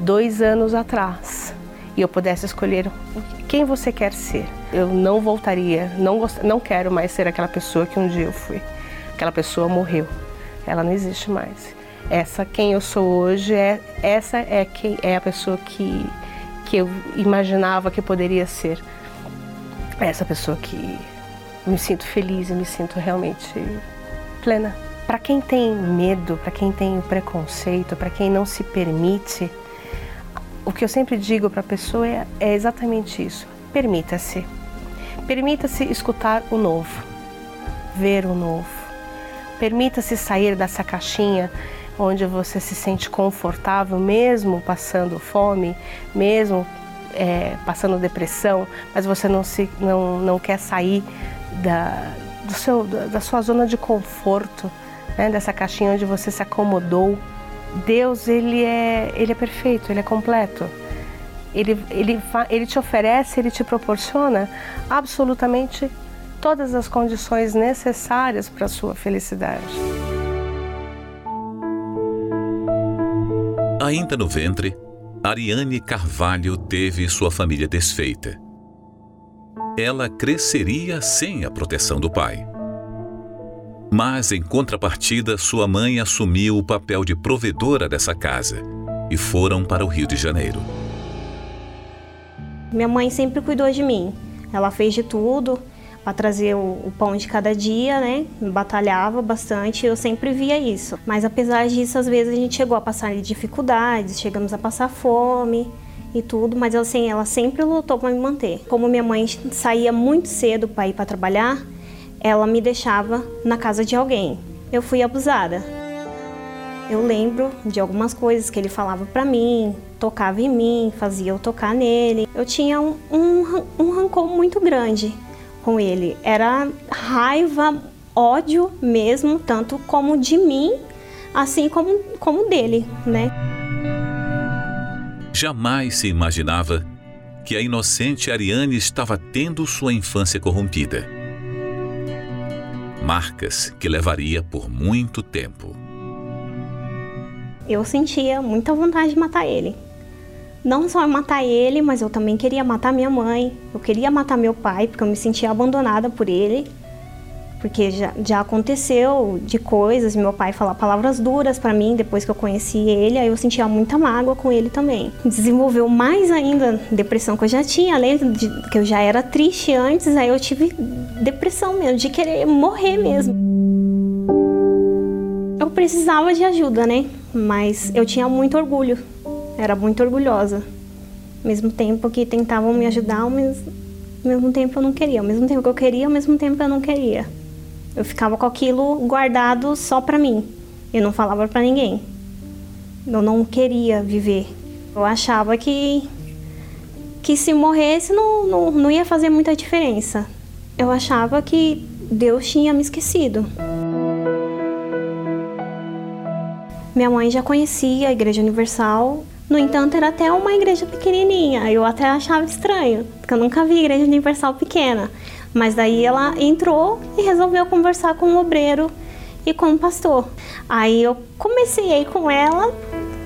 dois anos atrás e eu pudesse escolher quem você quer ser, eu não voltaria, não, gost... não quero mais ser aquela pessoa que um dia eu fui. Aquela pessoa morreu, ela não existe mais. Essa quem eu sou hoje é essa é quem é a pessoa que que eu imaginava que poderia ser. Essa pessoa que me sinto feliz e me sinto realmente plena. Para quem tem medo, para quem tem preconceito, para quem não se permite, o que eu sempre digo para a pessoa é, é exatamente isso. Permita-se. Permita-se escutar o novo, ver o novo. Permita-se sair dessa caixinha onde você se sente confortável, mesmo passando fome, mesmo é, passando depressão, mas você não, se, não, não quer sair da, do seu, da sua zona de conforto, né, dessa caixinha onde você se acomodou Deus ele é, ele é perfeito, ele é completo. Ele, ele, ele te oferece, ele te proporciona absolutamente todas as condições necessárias para a sua felicidade. Ainda no ventre, Ariane Carvalho teve sua família desfeita. Ela cresceria sem a proteção do pai. Mas, em contrapartida, sua mãe assumiu o papel de provedora dessa casa e foram para o Rio de Janeiro. Minha mãe sempre cuidou de mim. Ela fez de tudo para trazer o, pão de cada dia, né? Batalhava bastante, eu sempre via isso. Mas apesar disso, às vezes a gente chegou a passar dificuldades, chegamos a passar fome e tudo, mas assim, ela sempre lutou para me manter. Como minha mãe saía muito cedo para ir para trabalhar, ela me deixava na casa de alguém. Eu fui abusada. Eu lembro de algumas coisas que ele falava para mim, tocava em mim, fazia eu tocar nele. Eu tinha um, um, um rancor muito grande com ele. Era raiva, ódio mesmo, tanto como de mim, assim como, como dele, né? Jamais se imaginava que a inocente Ariane estava tendo sua infância corrompida marcas que levaria por muito tempo. Eu sentia muita vontade de matar ele. Não só matar ele, mas eu também queria matar minha mãe. Eu queria matar meu pai, porque eu me sentia abandonada por ele porque já, já aconteceu de coisas, meu pai falar palavras duras para mim depois que eu conheci ele, aí eu sentia muita mágoa com ele também. Desenvolveu mais ainda depressão que eu já tinha, além de que eu já era triste antes, aí eu tive depressão mesmo, de querer morrer mesmo. Eu precisava de ajuda, né? Mas eu tinha muito orgulho, era muito orgulhosa. Ao mesmo tempo que tentavam me ajudar, mas ao mesmo tempo eu não queria. Ao mesmo tempo que eu queria, ao mesmo tempo que eu não queria. Eu ficava com aquilo guardado só para mim. Eu não falava para ninguém. Eu não queria viver. Eu achava que que se morresse não, não, não ia fazer muita diferença. Eu achava que Deus tinha me esquecido. Minha mãe já conhecia a Igreja Universal, no entanto, era até uma igreja pequenininha. Eu até achava estranho, porque eu nunca vi igreja universal pequena. Mas daí ela entrou e resolveu conversar com o obreiro e com o pastor. Aí eu comecei com ela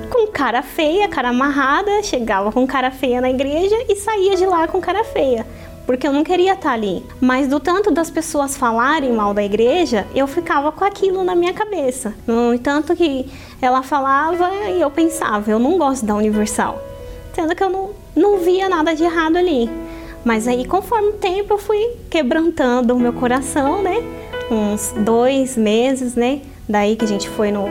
com cara feia, cara amarrada, chegava com cara feia na igreja e saía de lá com cara feia, porque eu não queria estar ali. Mas do tanto das pessoas falarem mal da igreja, eu ficava com aquilo na minha cabeça. No entanto que ela falava e eu pensava, eu não gosto da Universal, sendo que eu não, não via nada de errado ali. Mas aí, conforme o tempo, eu fui quebrantando o meu coração, né? Uns dois meses, né? Daí que a gente foi no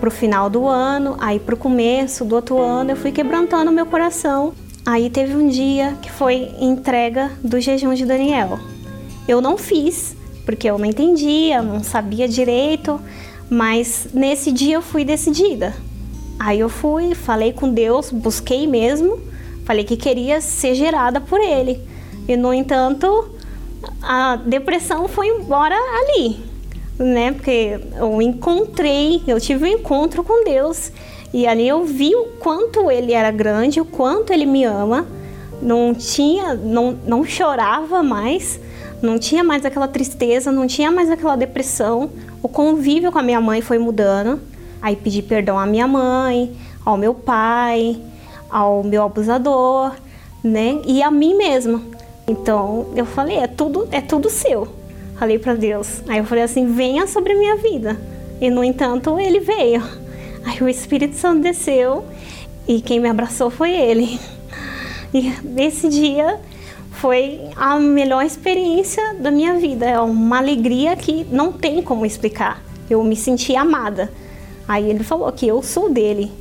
pro final do ano, aí pro começo do outro ano, eu fui quebrantando o meu coração. Aí teve um dia que foi entrega do jejum de Daniel. Eu não fiz, porque eu não entendia, não sabia direito, mas nesse dia eu fui decidida. Aí eu fui, falei com Deus, busquei mesmo Falei que queria ser gerada por ele. E, no entanto, a depressão foi embora ali. né? Porque eu encontrei, eu tive um encontro com Deus e ali eu vi o quanto ele era grande, o quanto ele me ama. Não tinha, não, não chorava mais, não tinha mais aquela tristeza, não tinha mais aquela depressão. O convívio com a minha mãe foi mudando. Aí pedi perdão à minha mãe, ao meu pai, ao meu abusador, né? E a mim mesma. Então eu falei, é tudo, é tudo seu. Falei para Deus. Aí eu falei assim, venha sobre a minha vida. E no entanto ele veio. Aí o Espírito Santo desceu e quem me abraçou foi ele. E esse dia foi a melhor experiência da minha vida. É uma alegria que não tem como explicar. Eu me senti amada. Aí ele falou que eu sou dele.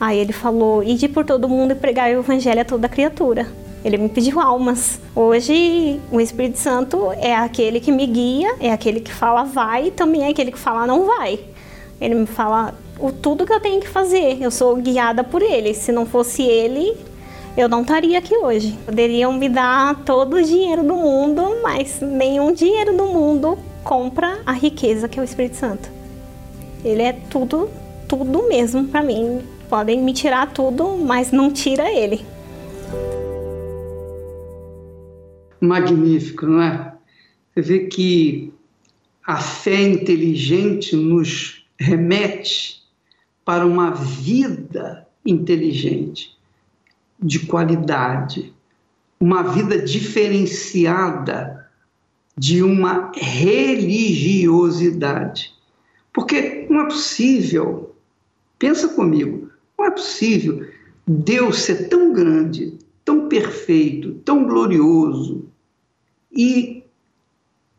Aí ele falou: ide por todo mundo e pregar o evangelho a toda criatura. Ele me pediu almas. Hoje, o Espírito Santo é aquele que me guia, é aquele que fala vai e também é aquele que fala não vai. Ele me fala o tudo que eu tenho que fazer. Eu sou guiada por ele. Se não fosse ele, eu não estaria aqui hoje. Poderiam me dar todo o dinheiro do mundo, mas nenhum dinheiro do mundo compra a riqueza que é o Espírito Santo. Ele é tudo, tudo mesmo para mim. Podem me tirar tudo, mas não tira ele. magnífico, não é? Você vê que a fé inteligente nos remete para uma vida inteligente, de qualidade, uma vida diferenciada de uma religiosidade. Porque não é possível, pensa comigo, não é possível Deus ser tão grande, tão perfeito, tão glorioso, e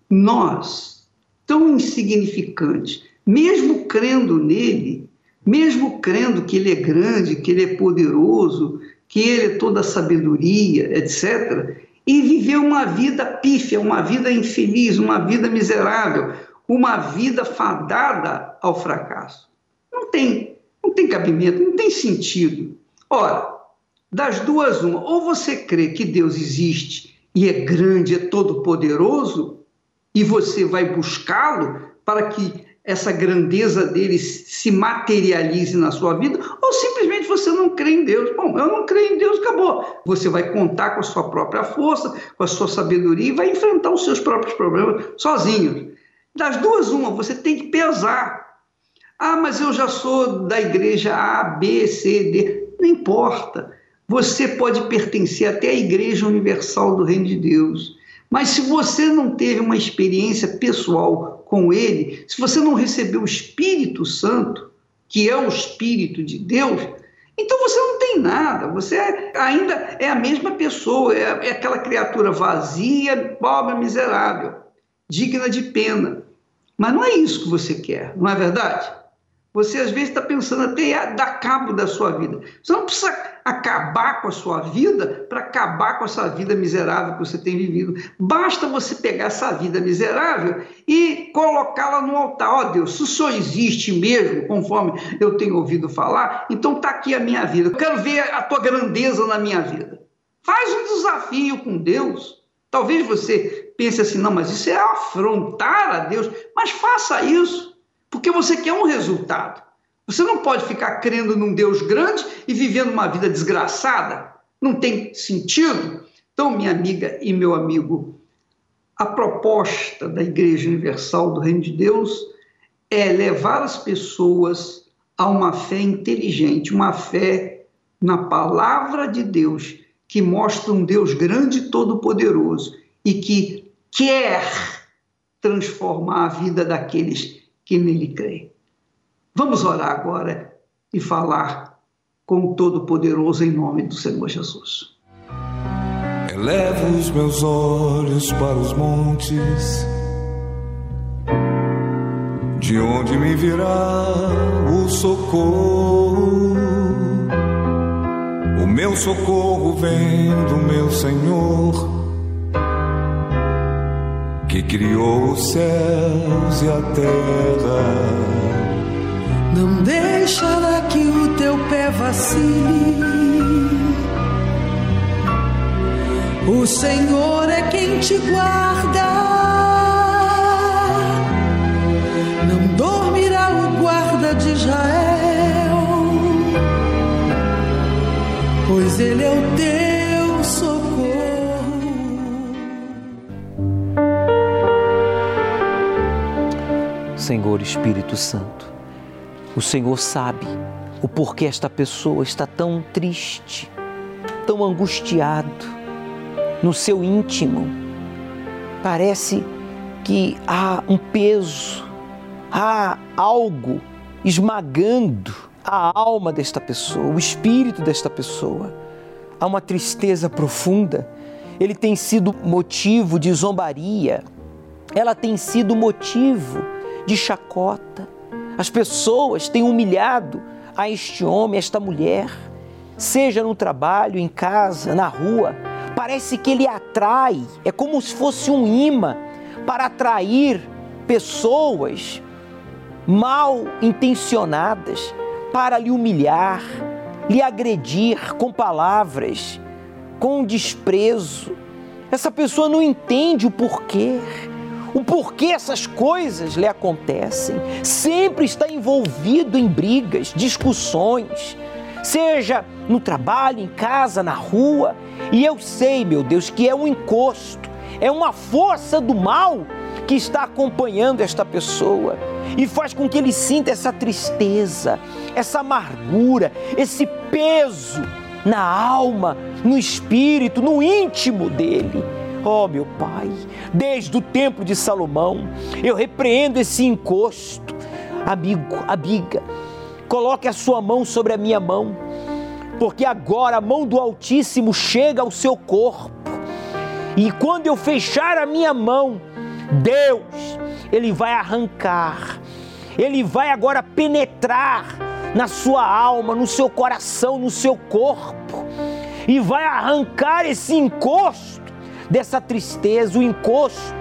nós, tão insignificantes, mesmo crendo nele, mesmo crendo que ele é grande, que ele é poderoso, que ele é toda a sabedoria, etc., e viver uma vida pífia, uma vida infeliz, uma vida miserável, uma vida fadada ao fracasso. Não tem, não tem cabimento, não tem sentido. Ora, das duas, uma, ou você crê que Deus existe e é grande, é todo-poderoso, e você vai buscá-lo para que essa grandeza dele se materialize na sua vida, ou simplesmente você não crê em Deus. Bom, eu não creio em Deus, acabou. Você vai contar com a sua própria força, com a sua sabedoria e vai enfrentar os seus próprios problemas sozinho. Das duas, uma, você tem que pesar. Ah, mas eu já sou da igreja A, B, C, D. Não importa. Você pode pertencer até à Igreja Universal do Reino de Deus, mas se você não teve uma experiência pessoal com Ele, se você não recebeu o Espírito Santo, que é o Espírito de Deus, então você não tem nada, você ainda é a mesma pessoa, é, é aquela criatura vazia, pobre, miserável, digna de pena. Mas não é isso que você quer, não é verdade? Você às vezes está pensando até dar cabo da sua vida. Você não precisa acabar com a sua vida para acabar com essa vida miserável que você tem vivido. Basta você pegar essa vida miserável e colocá-la no altar. Ó oh, Deus, se Senhor existe mesmo, conforme eu tenho ouvido falar, então está aqui a minha vida. Eu quero ver a tua grandeza na minha vida. Faz um desafio com Deus. Talvez você pense assim, não, mas isso é afrontar a Deus. Mas faça isso porque você quer um resultado. Você não pode ficar crendo num Deus grande e vivendo uma vida desgraçada. Não tem sentido. Então, minha amiga e meu amigo, a proposta da Igreja Universal do Reino de Deus é levar as pessoas a uma fé inteligente, uma fé na palavra de Deus, que mostra um Deus grande e todo-poderoso e que quer transformar a vida daqueles que nele crê. Vamos orar agora e falar com o Todo-Poderoso em nome do Senhor Jesus. Elevo os meus olhos para os montes, de onde me virá o socorro. O meu socorro vem do meu Senhor que criou os céus e a terra. Não deixará que o teu pé vacile. O Senhor é quem te guarda. Não dormirá o guarda de Israel, pois ele é o teu Senhor Espírito Santo, o Senhor sabe o porquê esta pessoa está tão triste, tão angustiado no seu íntimo. Parece que há um peso, há algo esmagando a alma desta pessoa, o espírito desta pessoa. Há uma tristeza profunda. Ele tem sido motivo de zombaria. Ela tem sido motivo de chacota. As pessoas têm humilhado a este homem, a esta mulher, seja no trabalho, em casa, na rua. Parece que ele atrai, é como se fosse um imã para atrair pessoas mal intencionadas para lhe humilhar, lhe agredir com palavras, com desprezo. Essa pessoa não entende o porquê, o porquê essas coisas lhe acontecem. Sempre está envolvido em brigas, discussões, seja no trabalho, em casa, na rua. E eu sei, meu Deus, que é um encosto, é uma força do mal que está acompanhando esta pessoa e faz com que ele sinta essa tristeza, essa amargura, esse peso na alma, no espírito, no íntimo dele. Oh, meu Pai, desde o tempo de Salomão, eu repreendo esse encosto. Amigo, amiga, coloque a sua mão sobre a minha mão, porque agora a mão do Altíssimo chega ao seu corpo. E quando eu fechar a minha mão, Deus, Ele vai arrancar, Ele vai agora penetrar na sua alma, no seu coração, no seu corpo, e vai arrancar esse encosto dessa tristeza, o encosto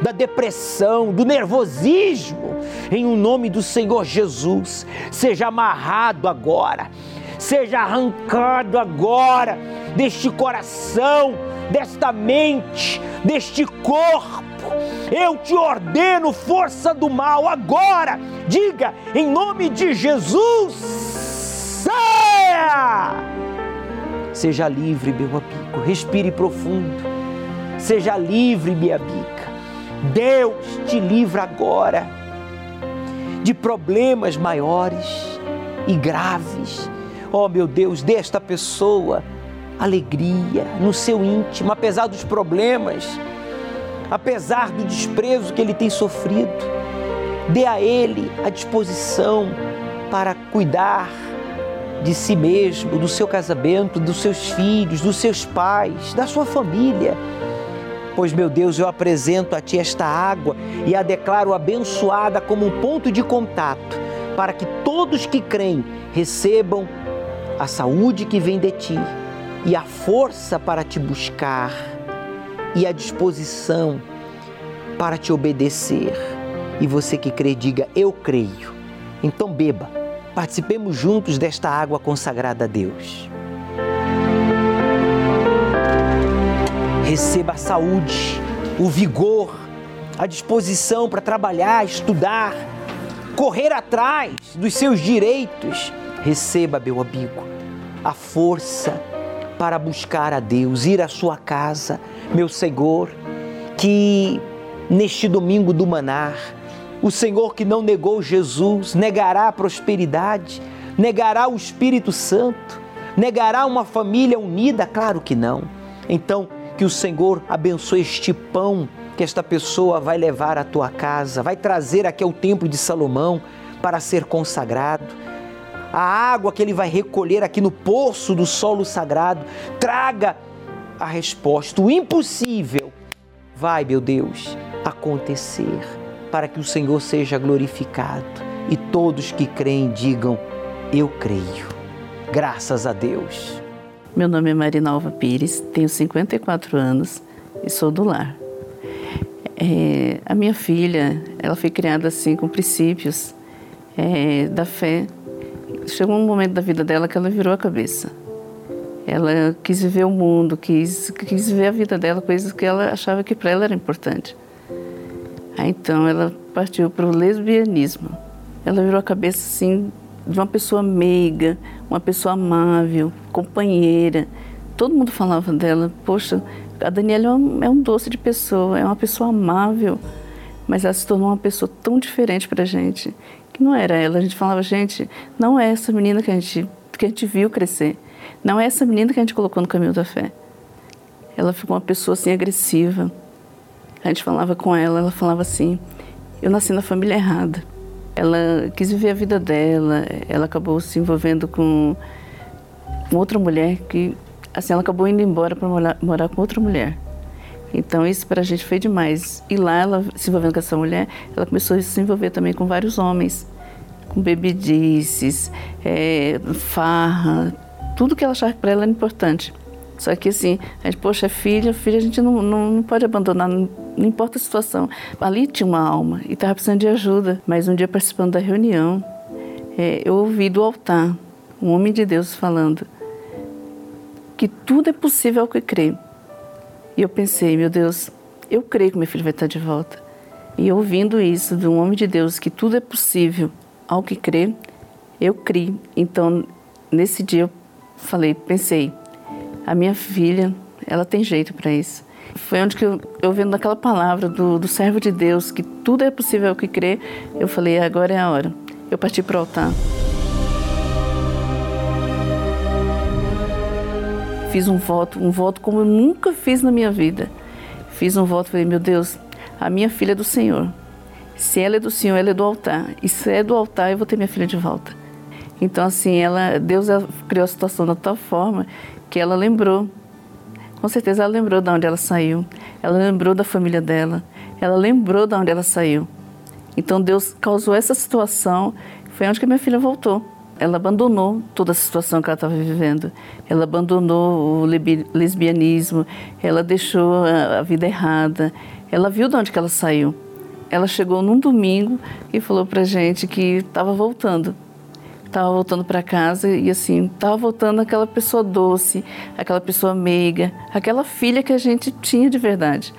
da depressão, do nervosismo, em o um nome do Senhor Jesus, seja amarrado agora, seja arrancado agora deste coração, desta mente, deste corpo. Eu te ordeno, força do mal, agora, diga em nome de Jesus, saia! Seja livre, meu amigo, respire profundo. Seja livre, minha amiga. Deus te livra agora de problemas maiores e graves. Oh, meu Deus, dê esta pessoa alegria no seu íntimo, apesar dos problemas, apesar do desprezo que ele tem sofrido. Dê a ele a disposição para cuidar de si mesmo, do seu casamento, dos seus filhos, dos seus pais, da sua família. Pois, meu Deus, eu apresento a Ti esta água e a declaro abençoada como um ponto de contato, para que todos que creem recebam a saúde que vem de Ti e a força para te buscar e a disposição para te obedecer. E você que crê, diga: Eu creio. Então beba, participemos juntos desta água consagrada a Deus. Receba a saúde, o vigor, a disposição para trabalhar, estudar, correr atrás dos seus direitos. Receba, meu amigo, a força para buscar a Deus, ir à sua casa, meu Senhor, que neste domingo do manar, o Senhor que não negou Jesus, negará a prosperidade, negará o Espírito Santo, negará uma família unida? Claro que não. Então, que o Senhor abençoe este pão que esta pessoa vai levar à tua casa, vai trazer aqui ao templo de Salomão para ser consagrado a água que ele vai recolher aqui no poço do solo sagrado, traga a resposta. O impossível vai, meu Deus, acontecer para que o Senhor seja glorificado e todos que creem digam: Eu creio. Graças a Deus. Meu nome é Marinalva Pires, tenho 54 anos e sou do lar. É, a minha filha, ela foi criada assim com princípios é, da fé chegou um momento da vida dela que ela virou a cabeça. Ela quis viver o mundo, quis, quis viver a vida dela, coisas que ela achava que para ela era importante. Aí então ela partiu para o lesbianismo. Ela virou a cabeça assim de uma pessoa meiga, uma pessoa amável, companheira. Todo mundo falava dela, poxa, a Daniela é um, é um doce de pessoa, é uma pessoa amável, mas ela se tornou uma pessoa tão diferente para a gente, que não era ela. A gente falava, gente, não é essa menina que a gente, que a gente viu crescer, não é essa menina que a gente colocou no caminho da fé. Ela ficou uma pessoa assim agressiva. A gente falava com ela, ela falava assim: eu nasci na família errada. Ela quis viver a vida dela, ela acabou se envolvendo com, outra mulher que, assim, ela acabou indo embora para morar, morar com outra mulher. Então isso para a gente foi demais. E lá ela se envolvendo com essa mulher, ela começou a se envolver também com vários homens, com bebidices, é, farra, tudo que ela achava para ela era importante. Só que assim, a gente, poxa, filha, filha a gente não, não, não pode abandonar, não, não, importa a situação. Ali tinha uma alma e estava precisando de ajuda. Mas um dia, participando da reunião, é, eu ouvi do altar um homem de Deus falando que tudo é possível ao que crê. E eu pensei, meu Deus, eu creio que meu filho vai estar de volta. E ouvindo isso de um homem de Deus, que tudo é possível ao que crê, eu criei. Então, nesse dia eu falei, pensei, a minha filha, ela tem jeito para isso. Foi onde que eu, eu vendo aquela palavra do, do servo de Deus, que tudo é possível que crê, eu falei, agora é a hora. Eu parti para o altar. Fiz um voto, um voto como eu nunca fiz na minha vida. Fiz um voto, falei, meu Deus, a minha filha é do Senhor. Se ela é do Senhor, ela é do altar. E se é do altar, eu vou ter minha filha de volta. Então, assim, ela, Deus criou a situação da tal forma que ela lembrou. Com certeza ela lembrou de onde ela saiu. Ela lembrou da família dela. Ela lembrou de onde ela saiu. Então Deus causou essa situação. Foi onde que minha filha voltou. Ela abandonou toda a situação que ela estava vivendo. Ela abandonou o lesbianismo. Ela deixou a vida errada. Ela viu de onde que ela saiu. Ela chegou num domingo e falou para gente que estava voltando estava voltando para casa e assim, estava voltando aquela pessoa doce, aquela pessoa meiga, aquela filha que a gente tinha de verdade.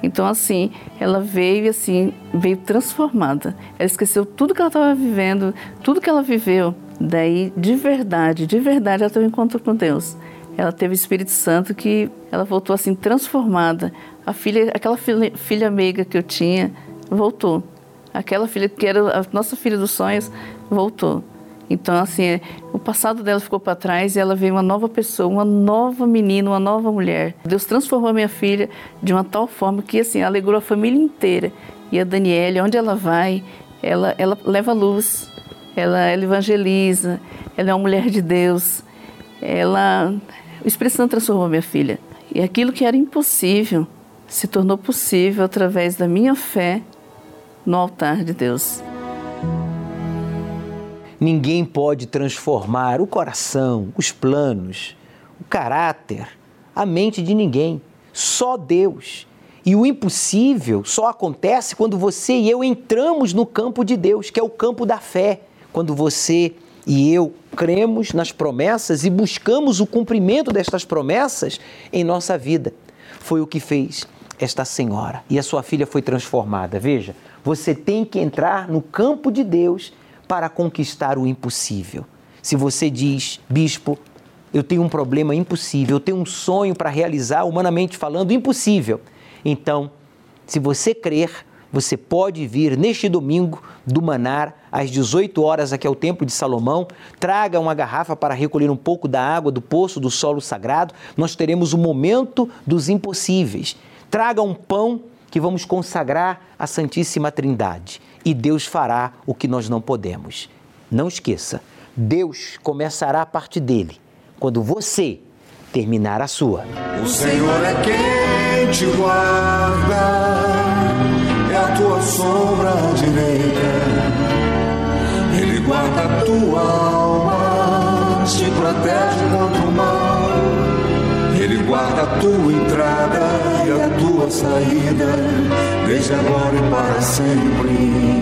Então assim, ela veio assim, veio transformada. Ela esqueceu tudo que ela estava vivendo, tudo que ela viveu. Daí, de verdade, de verdade, ela teve um encontro com Deus. Ela teve o Espírito Santo que ela voltou assim transformada. A filha, aquela filha, filha meiga que eu tinha, voltou. Aquela filha que era a nossa filha dos sonhos, voltou. Então, assim, o passado dela ficou para trás e ela veio uma nova pessoa, uma nova menina, uma nova mulher. Deus transformou a minha filha de uma tal forma que, assim, alegrou a família inteira. E a Daniela, onde ela vai, ela, ela leva luz, ela, ela evangeliza, ela é uma mulher de Deus. Ela, o Espírito Santo transformou a minha filha. E aquilo que era impossível se tornou possível através da minha fé no altar de Deus. Ninguém pode transformar o coração, os planos, o caráter, a mente de ninguém. Só Deus. E o impossível só acontece quando você e eu entramos no campo de Deus, que é o campo da fé. Quando você e eu cremos nas promessas e buscamos o cumprimento destas promessas em nossa vida. Foi o que fez esta senhora. E a sua filha foi transformada. Veja, você tem que entrar no campo de Deus para conquistar o impossível. Se você diz, bispo, eu tenho um problema impossível, eu tenho um sonho para realizar, humanamente falando, impossível. Então, se você crer, você pode vir neste domingo do Manar, às 18 horas, aqui ao Templo de Salomão. Traga uma garrafa para recolher um pouco da água do poço do solo sagrado. Nós teremos o momento dos impossíveis. Traga um pão que vamos consagrar à Santíssima Trindade e Deus fará o que nós não podemos. Não esqueça, Deus começará a parte dele quando você terminar a sua. O Senhor é quem te guarda, é a tua sombra direita. Ele guarda a tua alma, te protege. A tua entrada e a tua saída, desde agora e para sempre.